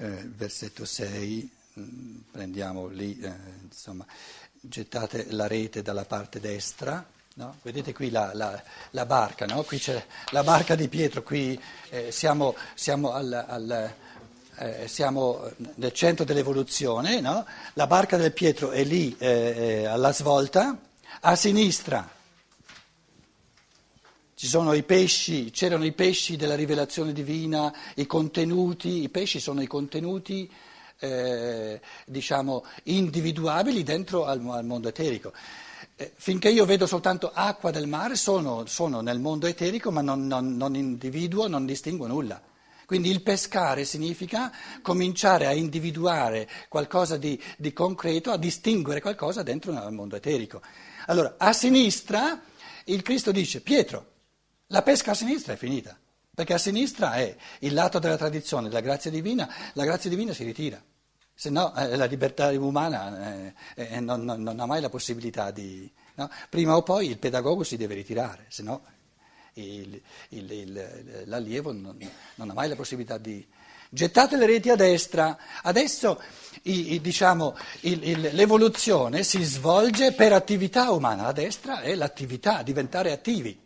eh, versetto 6, mm, prendiamo lì, eh, insomma, gettate la rete dalla parte destra, no? vedete qui la, la, la barca, no? qui c'è la barca di Pietro, qui eh, siamo, siamo, al, al, eh, siamo, nel centro dell'evoluzione, no? la barca del Pietro è lì eh, alla svolta, a sinistra ci sono i pesci, c'erano i pesci della rivelazione divina, i contenuti, i pesci sono i contenuti eh, diciamo individuabili dentro al, al mondo eterico. Eh, finché io vedo soltanto acqua del mare sono, sono nel mondo eterico ma non, non, non individuo, non distingo nulla. Quindi il pescare significa cominciare a individuare qualcosa di, di concreto, a distinguere qualcosa dentro il mondo eterico. Allora, a sinistra il Cristo dice, Pietro, la pesca a sinistra è finita, perché a sinistra è il lato della tradizione, della grazia divina, la grazia divina si ritira, se no eh, la libertà umana eh, eh, non, non, non, ha mai la possibilità di... No? Prima o poi il pedagogo si deve ritirare, se no il, il, il, l'allievo non, non, ha mai la possibilità di... Gettate le reti a destra, adesso i, i, diciamo, l'evoluzione si svolge per attività umana, a destra è l'attività, diventare attivi.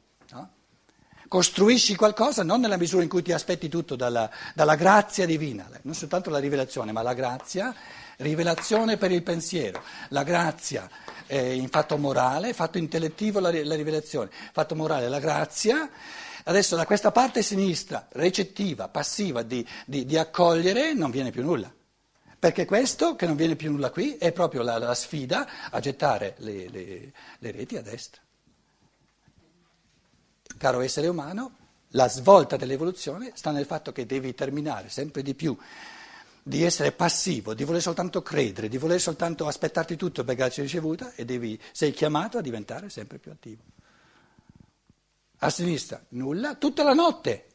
Costruisci qualcosa non nella misura in cui ti aspetti tutto dalla, dalla grazia divina, non soltanto la rivelazione, ma la grazia, rivelazione per il pensiero, la grazia eh, in fatto morale, fatto intellettivo la, la rivelazione, fatto morale la grazia. Adesso da questa parte sinistra, recettiva, passiva di, di, di accogliere, non viene più nulla. Perché questo, che non viene più nulla qui, è proprio la, la sfida a gettare le, le, le reti a destra caro essere umano, la svolta dell'evoluzione sta nel fatto che devi terminare sempre di più di essere passivo, di voler soltanto credere, di voler soltanto aspettarti tutto per grazia ricevuta e devi, sei chiamato a diventare sempre più attivo. A sinistra nulla, tutta la notte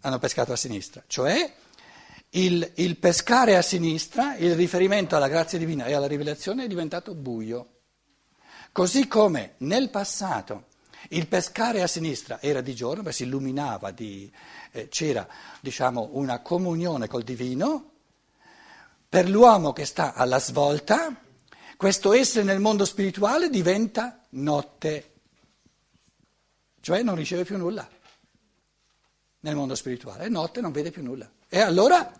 hanno pescato a sinistra, cioè il, il pescare a sinistra, il riferimento alla grazia divina e alla rivelazione è diventato buio. Così come nel passato il pescare a sinistra era di giorno, perché si illuminava, di, eh, c'era diciamo, una comunione col divino. Per l'uomo che sta alla svolta, questo essere nel mondo spirituale diventa notte, cioè non riceve più nulla nel mondo spirituale, notte, non vede più nulla. E allora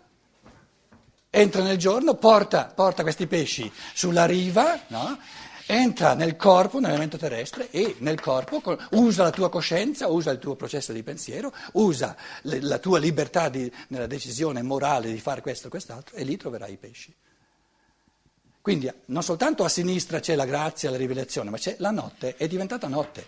entra nel giorno, porta, porta questi pesci sulla riva, no? Entra nel corpo, nell'elemento terrestre e nel corpo usa la tua coscienza, usa il tuo processo di pensiero, usa la tua libertà di, nella decisione morale di fare questo o quest'altro e lì troverai i pesci. Quindi non soltanto a sinistra c'è la grazia, la rivelazione, ma c'è la notte, è diventata notte.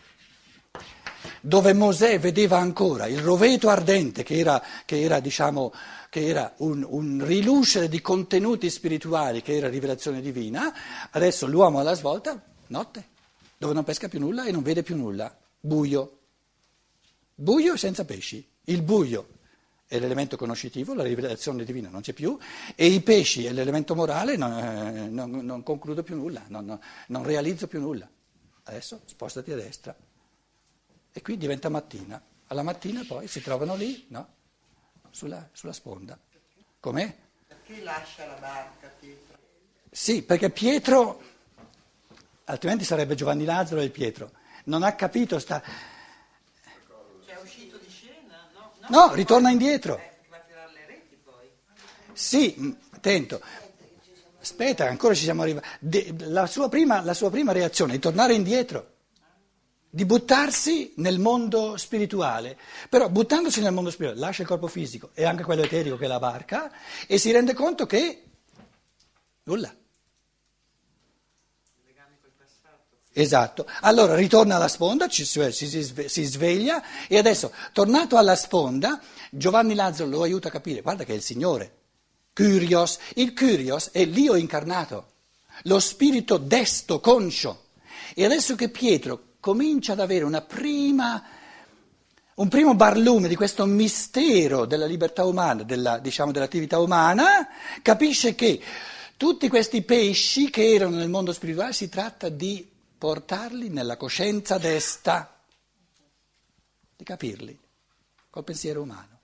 Dove Mosè vedeva ancora il roveto ardente che era, che era diciamo, che era un, un rilucere di contenuti spirituali, che era rivelazione divina, adesso l'uomo alla svolta, notte, dove non pesca più nulla e non vede più nulla, buio. Buio senza pesci. Il buio è l'elemento conoscitivo, la rivelazione divina non c'è più, e i pesci è l'elemento morale, non, eh, non, non concludo più nulla, non, non, realizzo più nulla. Adesso spostati a destra. E qui diventa mattina. Alla mattina poi si trovano lì, no? Sulla, sulla sponda. Com'è? Perché lascia la barca Pietro? Sì, perché Pietro, altrimenti sarebbe Giovanni Lazzaro e Pietro, non ha capito, sta... Cioè è uscito di scena? No, no, no ritorna poi... indietro. Eh, va a tirare le reti poi. Sì, attento. Aspetta, ancora ci siamo arrivati. La sua, prima, la sua prima reazione è tornare indietro di buttarsi nel mondo spirituale, però buttandosi nel mondo spirituale lascia il corpo fisico e anche quello eterico che la barca e si rende conto che nulla. Esatto, allora ritorna alla sponda, ci, si, si, sveglia e adesso, tornato alla sponda, Giovanni Lazzaro lo aiuta a capire, guarda che è il Signore, Kyrios, il Kyrios è l'io incarnato, lo spirito desto, conscio. E adesso che Pietro comincia ad avere una prima, un primo barlume di questo mistero della libertà umana, della, diciamo, dell'attività umana, capisce che tutti questi pesci che erano nel mondo spirituale si tratta di portarli nella coscienza desta, di capirli col pensiero umano.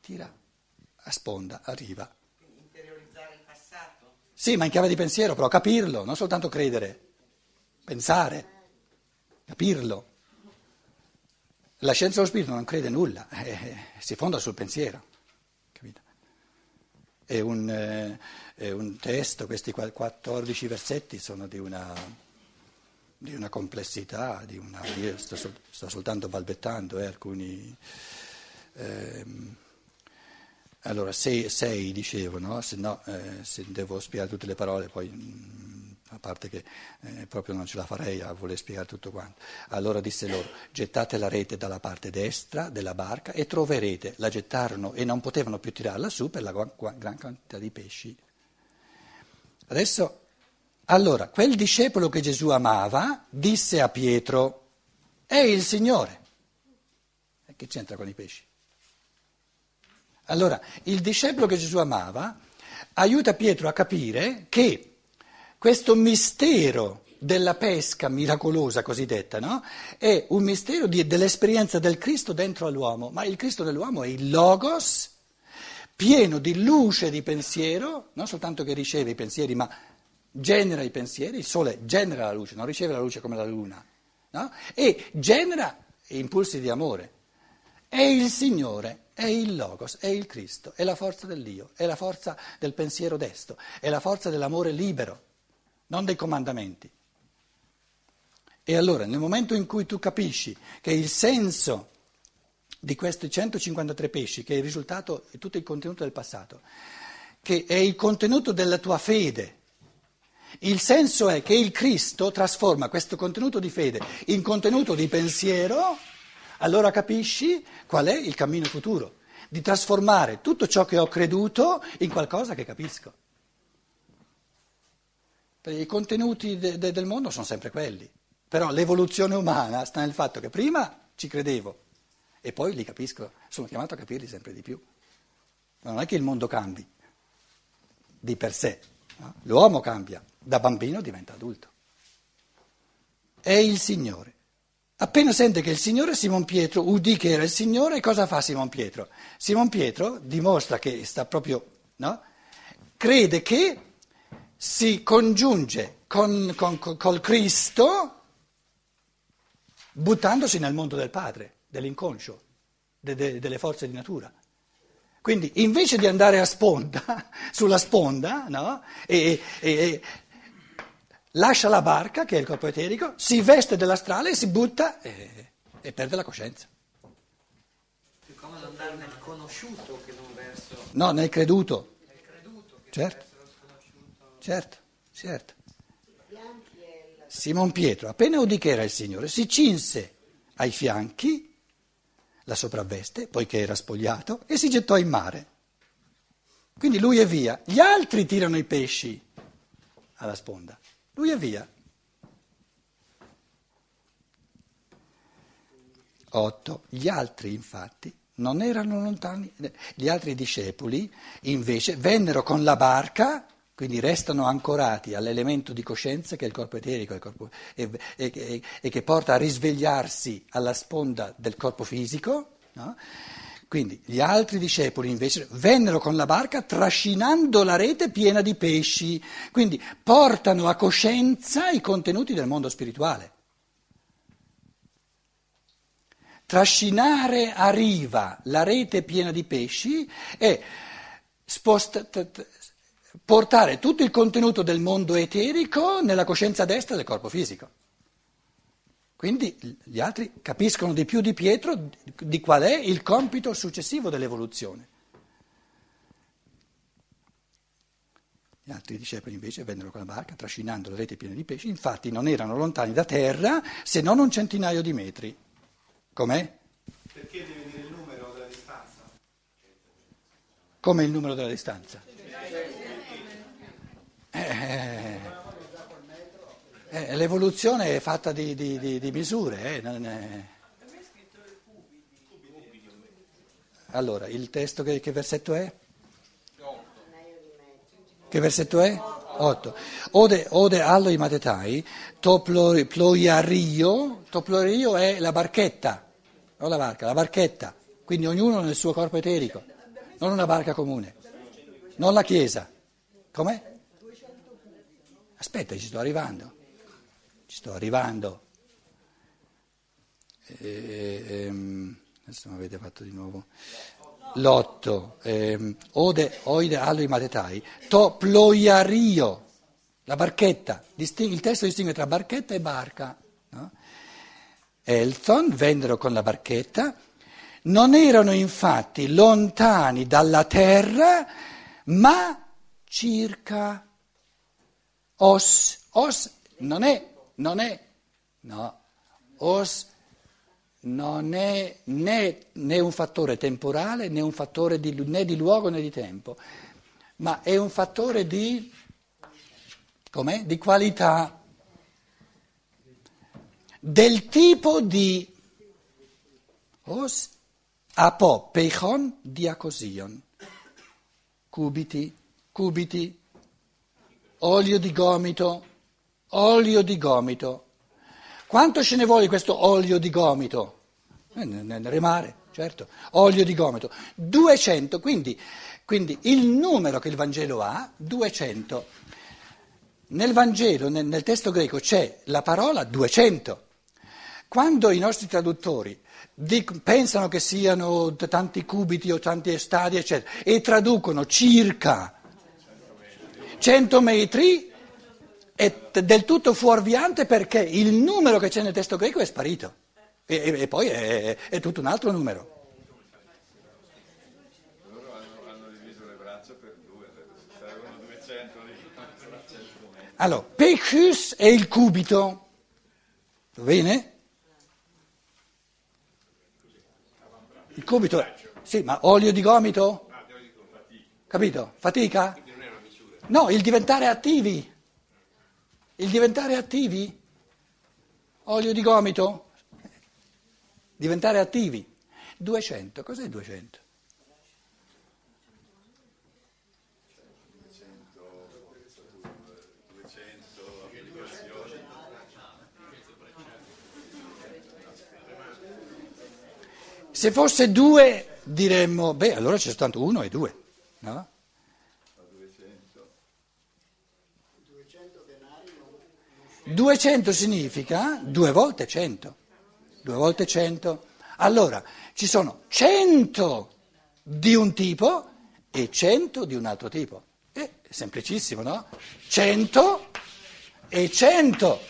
Tira a sponda, arriva. Interiorizzare il passato. Sì, ma in chiave di pensiero, però capirlo, non soltanto credere, pensare, capirlo. La scienza dello spirito non crede nulla, eh, si fonda sul pensiero. Capito? È un, eh, è un testo, questi 14 versetti sono di una, di una complessità, di una, io sto, sto, soltanto balbettando eh, alcuni. Ehm, allora, sei, sei dicevo, no? Se no, eh, se devo spiegare tutte le parole, poi mh, a parte che eh, proprio non ce la farei a voler spiegare tutto quanto. Allora disse loro, gettate la rete dalla parte destra della barca e troverete. La gettarono e non potevano più tirarla su per la gran, quantità di pesci. Adesso, allora, quel discepolo che Gesù amava disse a Pietro, è il Signore. E che c'entra con i pesci? Allora, il discepolo che Gesù amava aiuta Pietro a capire che questo mistero della pesca miracolosa cosiddetta, no? È un mistero di, dell'esperienza del Cristo dentro all'uomo, ma il Cristo dell'uomo è il Logos, pieno di luce di pensiero, non soltanto che riceve i pensieri, ma genera i pensieri, il sole genera la luce, non riceve la luce come la luna, no? E genera impulsi di amore. È il Signore è il Logos, è il Cristo, è la forza dell'Io, è la forza del pensiero desto, è la forza dell'amore libero, non dei comandamenti. E allora, nel momento in cui tu capisci che il senso di questi 153 pesci, che è il risultato, è tutto il contenuto del passato, che è il contenuto della tua fede, il senso è che il Cristo trasforma questo contenuto di fede in contenuto di pensiero allora capisci qual è il cammino futuro, di trasformare tutto ciò che ho creduto in qualcosa che capisco. Perché I contenuti de- de- del mondo sono sempre quelli, però l'evoluzione umana sta nel fatto che prima ci credevo e poi li capisco, sono chiamato a capirli sempre di più. Non è che il mondo cambi di per sé, no? l'uomo cambia, da bambino diventa adulto. È il Signore. Appena sente che il Signore Simon Pietro udì che era il Signore, cosa fa Simon Pietro? Simon Pietro dimostra che sta proprio, no? Crede che si congiunge con, con, col Cristo buttandosi nel mondo del Padre, dell'inconscio, de, de, delle forze di natura. Quindi invece di andare a sponda, sulla sponda, no? e, e, e lascia la barca, che è il corpo eterico, si veste dell'astrale, si butta e, e perde la coscienza. Più comodo andare nel conosciuto che non verso... No, nel creduto. Nel creduto certo. Certo, certo. Simon Pietro, appena udì che era il Signore, si cinse ai fianchi la sopravveste, poiché era spogliato, e si gettò in mare. Quindi lui è via. Gli altri tirano i pesci alla sponda. Lui è via. 8. Gli altri infatti non erano lontani, gli altri discepoli invece vennero con la barca, quindi restano ancorati all'elemento di coscienza che è il corpo eterico il corpo, e, e, e, e, che porta a risvegliarsi alla sponda del corpo fisico. No? Quindi gli altri discepoli invece vennero con la barca trascinando la rete piena di pesci, quindi portano a coscienza i contenuti del mondo spirituale. Trascinare a riva la rete piena di pesci è sposta, portare tutto il contenuto del mondo eterico nella coscienza destra del corpo fisico. Quindi gli altri capiscono di più di Pietro di qual è il compito successivo dell'evoluzione. Gli altri discepoli invece vennero con la barca trascinando le reti piene di pesci, infatti non erano lontani da terra se non un centinaio di metri. Com'è? Perché deve dire il numero della distanza? Come il numero della distanza? Eh, eh, l'evoluzione è fatta di, di, di, di misure. Eh. Allora, il testo che, che, versetto è? Che versetto è? 8. Ode, ode allo i matetai, to ploiario, to ploiario è la barchetta, non la barca, la barchetta, quindi ognuno nel suo corpo eterico. non una barca comune, non la Chiesa. Com'è? Aspetta, ci sto arrivando, ci sto arrivando. E, ehm, adesso mi avete fatto di nuovo. L'otto, ehm, ode, oide, aloi, matetai, to ploiario, la barchetta, Disting- il testo distingue tra barchetta e barca. No? Elton vennero con la barchetta, non erano infatti lontani dalla terra, ma circa os, os non è, non è, no, os non è né, né un fattore temporale né un fattore di, né di luogo né di tempo, ma è un fattore di, com'è? di qualità, del tipo di os apo peichon diacosion, cubiti, cubiti, olio di gomito, olio di gomito. Quanto ce ne vuole questo olio di gomito? Eh, nel remare, certo, olio di gomito. 200, quindi, quindi, il numero che il Vangelo ha, 200. Nel Vangelo, nel, nel testo greco, c'è la parola 200. Quando i nostri traduttori dic- pensano che siano tanti cubiti o tanti stadi, eccetera, e traducono circa 100 metri, è del tutto fuorviante perché il numero che c'è nel testo greco è sparito e, e poi è, è, tutto un altro numero. 200 Allora, Pechus è il cubito, va bene? Il cubito, sì, ma olio di gomito? Capito? Fatica? No, il diventare attivi. Il diventare attivi? Olio di gomito? Diventare attivi. 200, cos'è 200? Se fosse due diremmo, beh, allora c'è soltanto uno e due, no? 200 significa due volte 100, due volte 100. Allora, ci sono 100 di un tipo e 100 di un altro tipo. È semplicissimo, no? 100 e 100.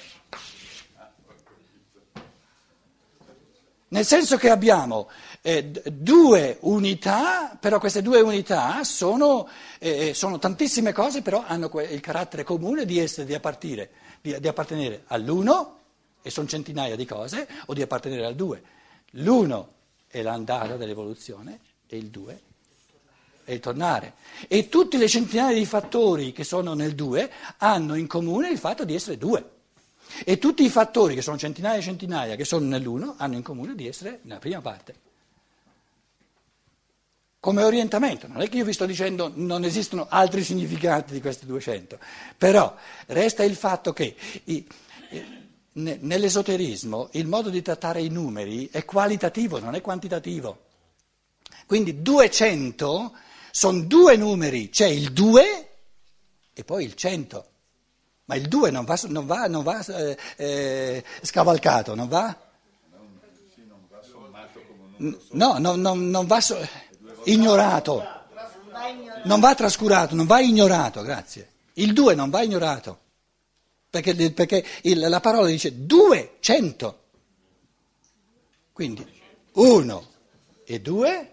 Nel senso che abbiamo eh, due unità, però queste due unità sono, eh, sono tantissime cose, però hanno il carattere comune di essere, di appartenere di, di appartenere all'uno, e sono centinaia di cose, o di appartenere al due. L'uno è l'andata dell'evoluzione e il due è il tornare. E tutte le centinaia di fattori che sono nel due hanno in comune il fatto di essere due. E tutti i fattori che sono centinaia e centinaia che sono nell'uno hanno in comune di essere nella prima parte come orientamento, non è che io vi sto dicendo non esistono altri significati di questi 200, però resta il fatto che i, nell'esoterismo il modo di trattare i numeri è qualitativo, non è quantitativo. Quindi 200 sono due numeri, c'è il 2 e poi il 100, ma il 2 non va, non va, non va eh, eh, scavalcato, non va? No, no, no, non va... So, ignorato, non va trascurato, non va ignorato, grazie. Il 2 non va ignorato, perché, perché il, la parola dice 200. Quindi 1 e 2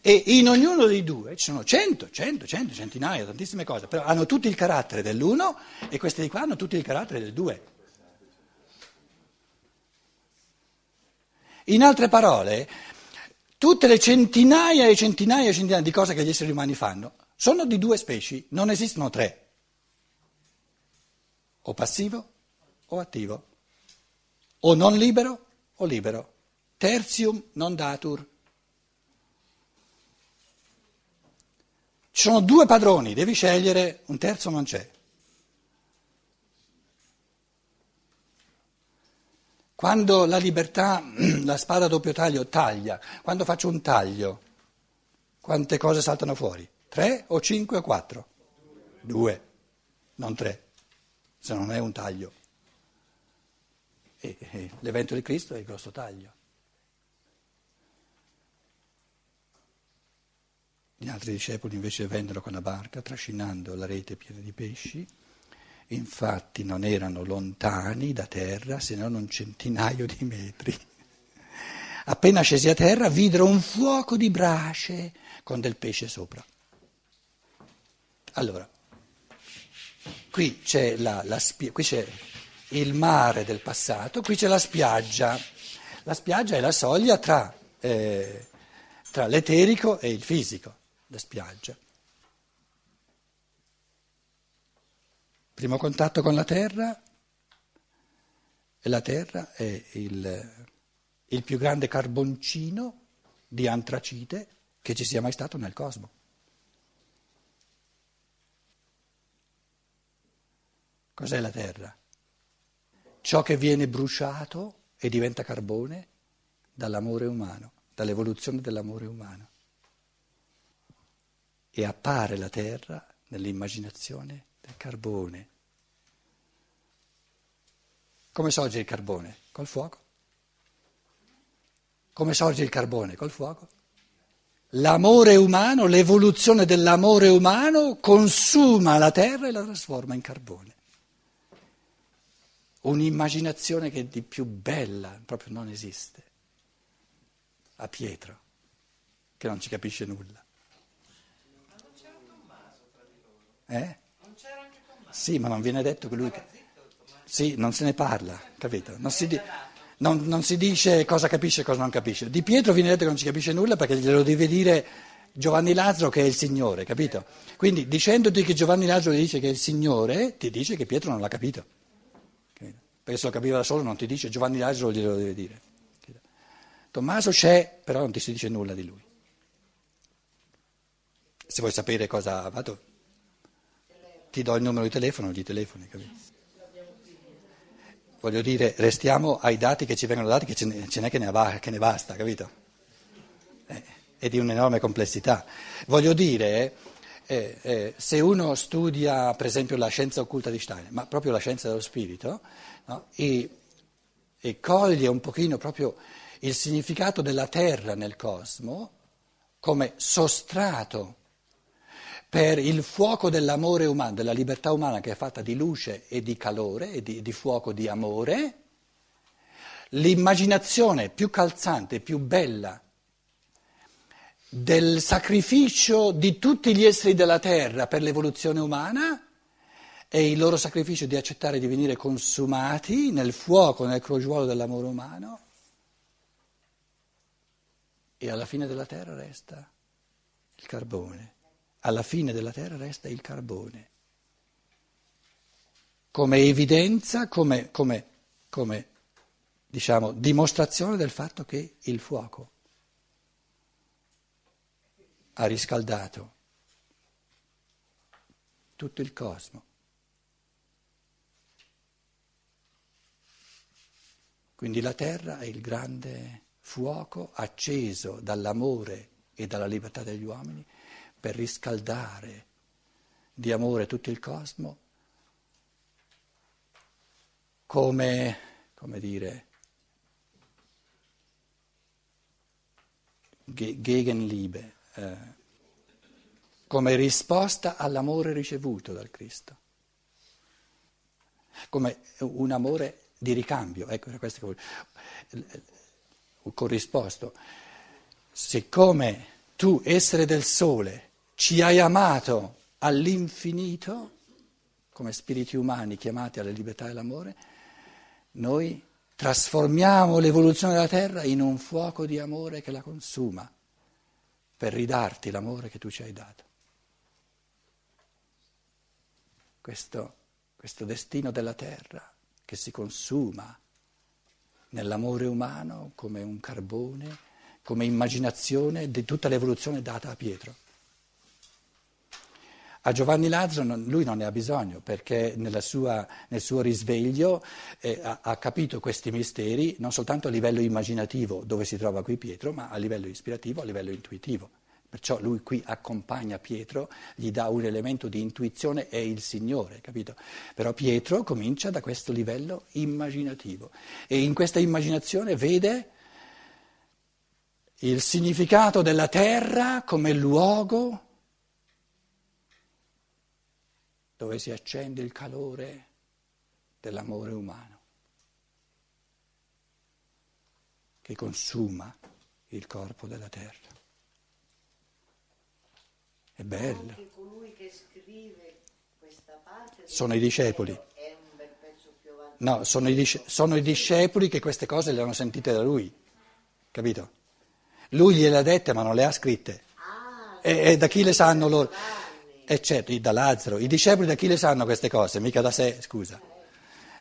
e in ognuno dei due ci sono 100, 100, 100, centinaia, tantissime cose, però hanno tutti il carattere dell'1 e questi di qua hanno tutti il carattere del 2. In altre parole, Tutte le centinaia e centinaia e centinaia di cose che gli esseri umani fanno sono di due specie, non esistono tre. O passivo o attivo. O non libero o libero. Tertium non datur. Ci sono due padroni, devi scegliere, un terzo non c'è. Quando la libertà, la spada a doppio taglio taglia, quando faccio un taglio, Quante cose saltano fuori? Tre o cinque o quattro? Due, non tre, se non è un taglio. E, e l'evento di Cristo è il grosso taglio. Gli altri discepoli invece vennero con la barca, trascinando la rete piena di pesci. Infatti non erano lontani da terra se non un centinaio di metri. Appena scesi a terra videro un fuoco di brace con del pesce sopra. Allora, qui c'è, la, la, qui c'è il mare del passato, qui c'è la spiaggia. La spiaggia è la soglia tra, eh, tra l'eterico e il fisico, la spiaggia. Primo contatto con la terra e la terra è il, il più grande carboncino di antracite che ci sia mai stato nel cosmo. Cos'è la terra? Ciò che viene bruciato e diventa carbone dall'amore umano, dall'evoluzione dell'amore umano. E appare la terra nell'immaginazione del carbone. Come sorge il carbone? Col fuoco. Come sorge il carbone? Col fuoco. L'amore umano, l'evoluzione dell'amore umano consuma la terra e la trasforma in carbone. Un'immaginazione che di più bella proprio non esiste. A Pietro, che non ci capisce nulla. Eh? Non c'era anche Tommaso? Sì, ma non viene detto che lui... Sì, non se ne parla, capito? Non si di... Non, non, si dice cosa capisce e cosa non capisce. Di Pietro viene detto che non ci capisce nulla perché glielo deve dire Giovanni Lazzaro che è il Signore, capito? Quindi dicendoti che Giovanni Lazzaro dice che è il Signore, ti dice che Pietro non l'ha capito. Capito? Perché se lo capiva da solo non ti dice Giovanni Lazzaro glielo deve dire. Capito? Tommaso c'è, però non ti si dice nulla di lui. Se vuoi sapere cosa fatto, ti do il numero di telefono, gli telefoni, capito? Voglio dire, restiamo ai dati che ci vengono dati, che ce n'è che ne, va, che ne basta, capito? Eh, è di un'enorme complessità. Voglio dire, eh, eh, se uno studia, per esempio, la scienza occulta di Steiner, ma proprio la scienza dello spirito, no? e, e coglie un pochino proprio il significato della terra nel cosmo come sostrato per il fuoco dell'amore umano, della libertà umana che è fatta di luce e di calore e di, di fuoco di amore, l'immaginazione più calzante, più bella del sacrificio di tutti gli esseri della terra per l'evoluzione umana è il loro sacrificio di accettare di venire consumati nel fuoco, nel crogiuolo dell'amore umano e alla fine della terra resta il carbone alla fine della terra resta il carbone. Come evidenza, come, come, come diciamo, dimostrazione del fatto che il fuoco ha riscaldato tutto il cosmo. Quindi la terra è il grande fuoco acceso dall'amore e dalla libertà degli uomini per riscaldare di amore tutto il cosmo, come, come dire, Gegenliebe, eh, come risposta all'amore ricevuto dal Cristo, come un amore di ricambio, ecco, questo che volevo, corrisposto. Siccome tu, essere del sole, ci hai amato all'infinito, come spiriti umani chiamati alla libertà e all'amore, noi trasformiamo l'evoluzione della terra in un fuoco di amore che la consuma per ridarti l'amore che tu ci hai dato. Questo, questo destino della terra che si consuma nell'amore umano come un carbone, come immaginazione di tutta l'evoluzione data a Pietro. A Giovanni Lazzaro lui non ne ha bisogno perché sua, nel suo risveglio eh, ha, ha, capito questi misteri non soltanto a livello immaginativo dove si trova qui Pietro, ma a livello ispirativo, a livello intuitivo. Perciò lui qui accompagna Pietro, gli dà un elemento di intuizione, è il Signore, capito? Però Pietro comincia da questo livello immaginativo e in questa immaginazione vede il significato della terra come luogo dove si accende il calore dell'amore umano, che consuma il corpo della terra. È bello. Anche colui che scrive questa parte Sono i discepoli. No, sono i, dis- sono i discepoli che queste cose le hanno sentite da lui, capito? Lui gliele ha dette ma non le ha scritte. Ah, E, e da chi le sanno loro? E certo, da Lazzaro. I discepoli da chi le sanno queste cose? Mica da sé, scusa.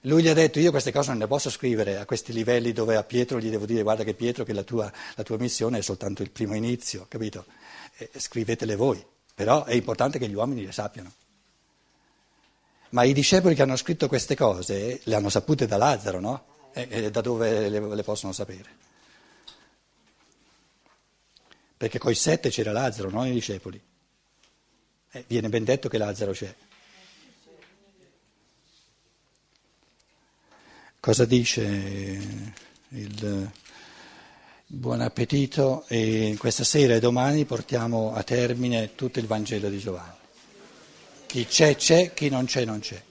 Lui gli ha detto io queste cose non le posso scrivere a questi livelli dove a Pietro gli devo dire guarda che Pietro che la tua, la tua missione è soltanto il primo inizio, capito? E scrivetele voi, però è importante che gli uomini le sappiano. Ma i discepoli che hanno scritto queste cose le hanno sapute da Lazzaro, no? E, e da dove le, le possono sapere? Perché coi sette c'era Lazzaro, non i discepoli. Eh, viene ben detto che Lazzaro c'è. Cosa dice il buon appetito? E questa sera e domani portiamo a termine tutto il Vangelo di Giovanni. Chi c'è c'è, chi non c'è non c'è.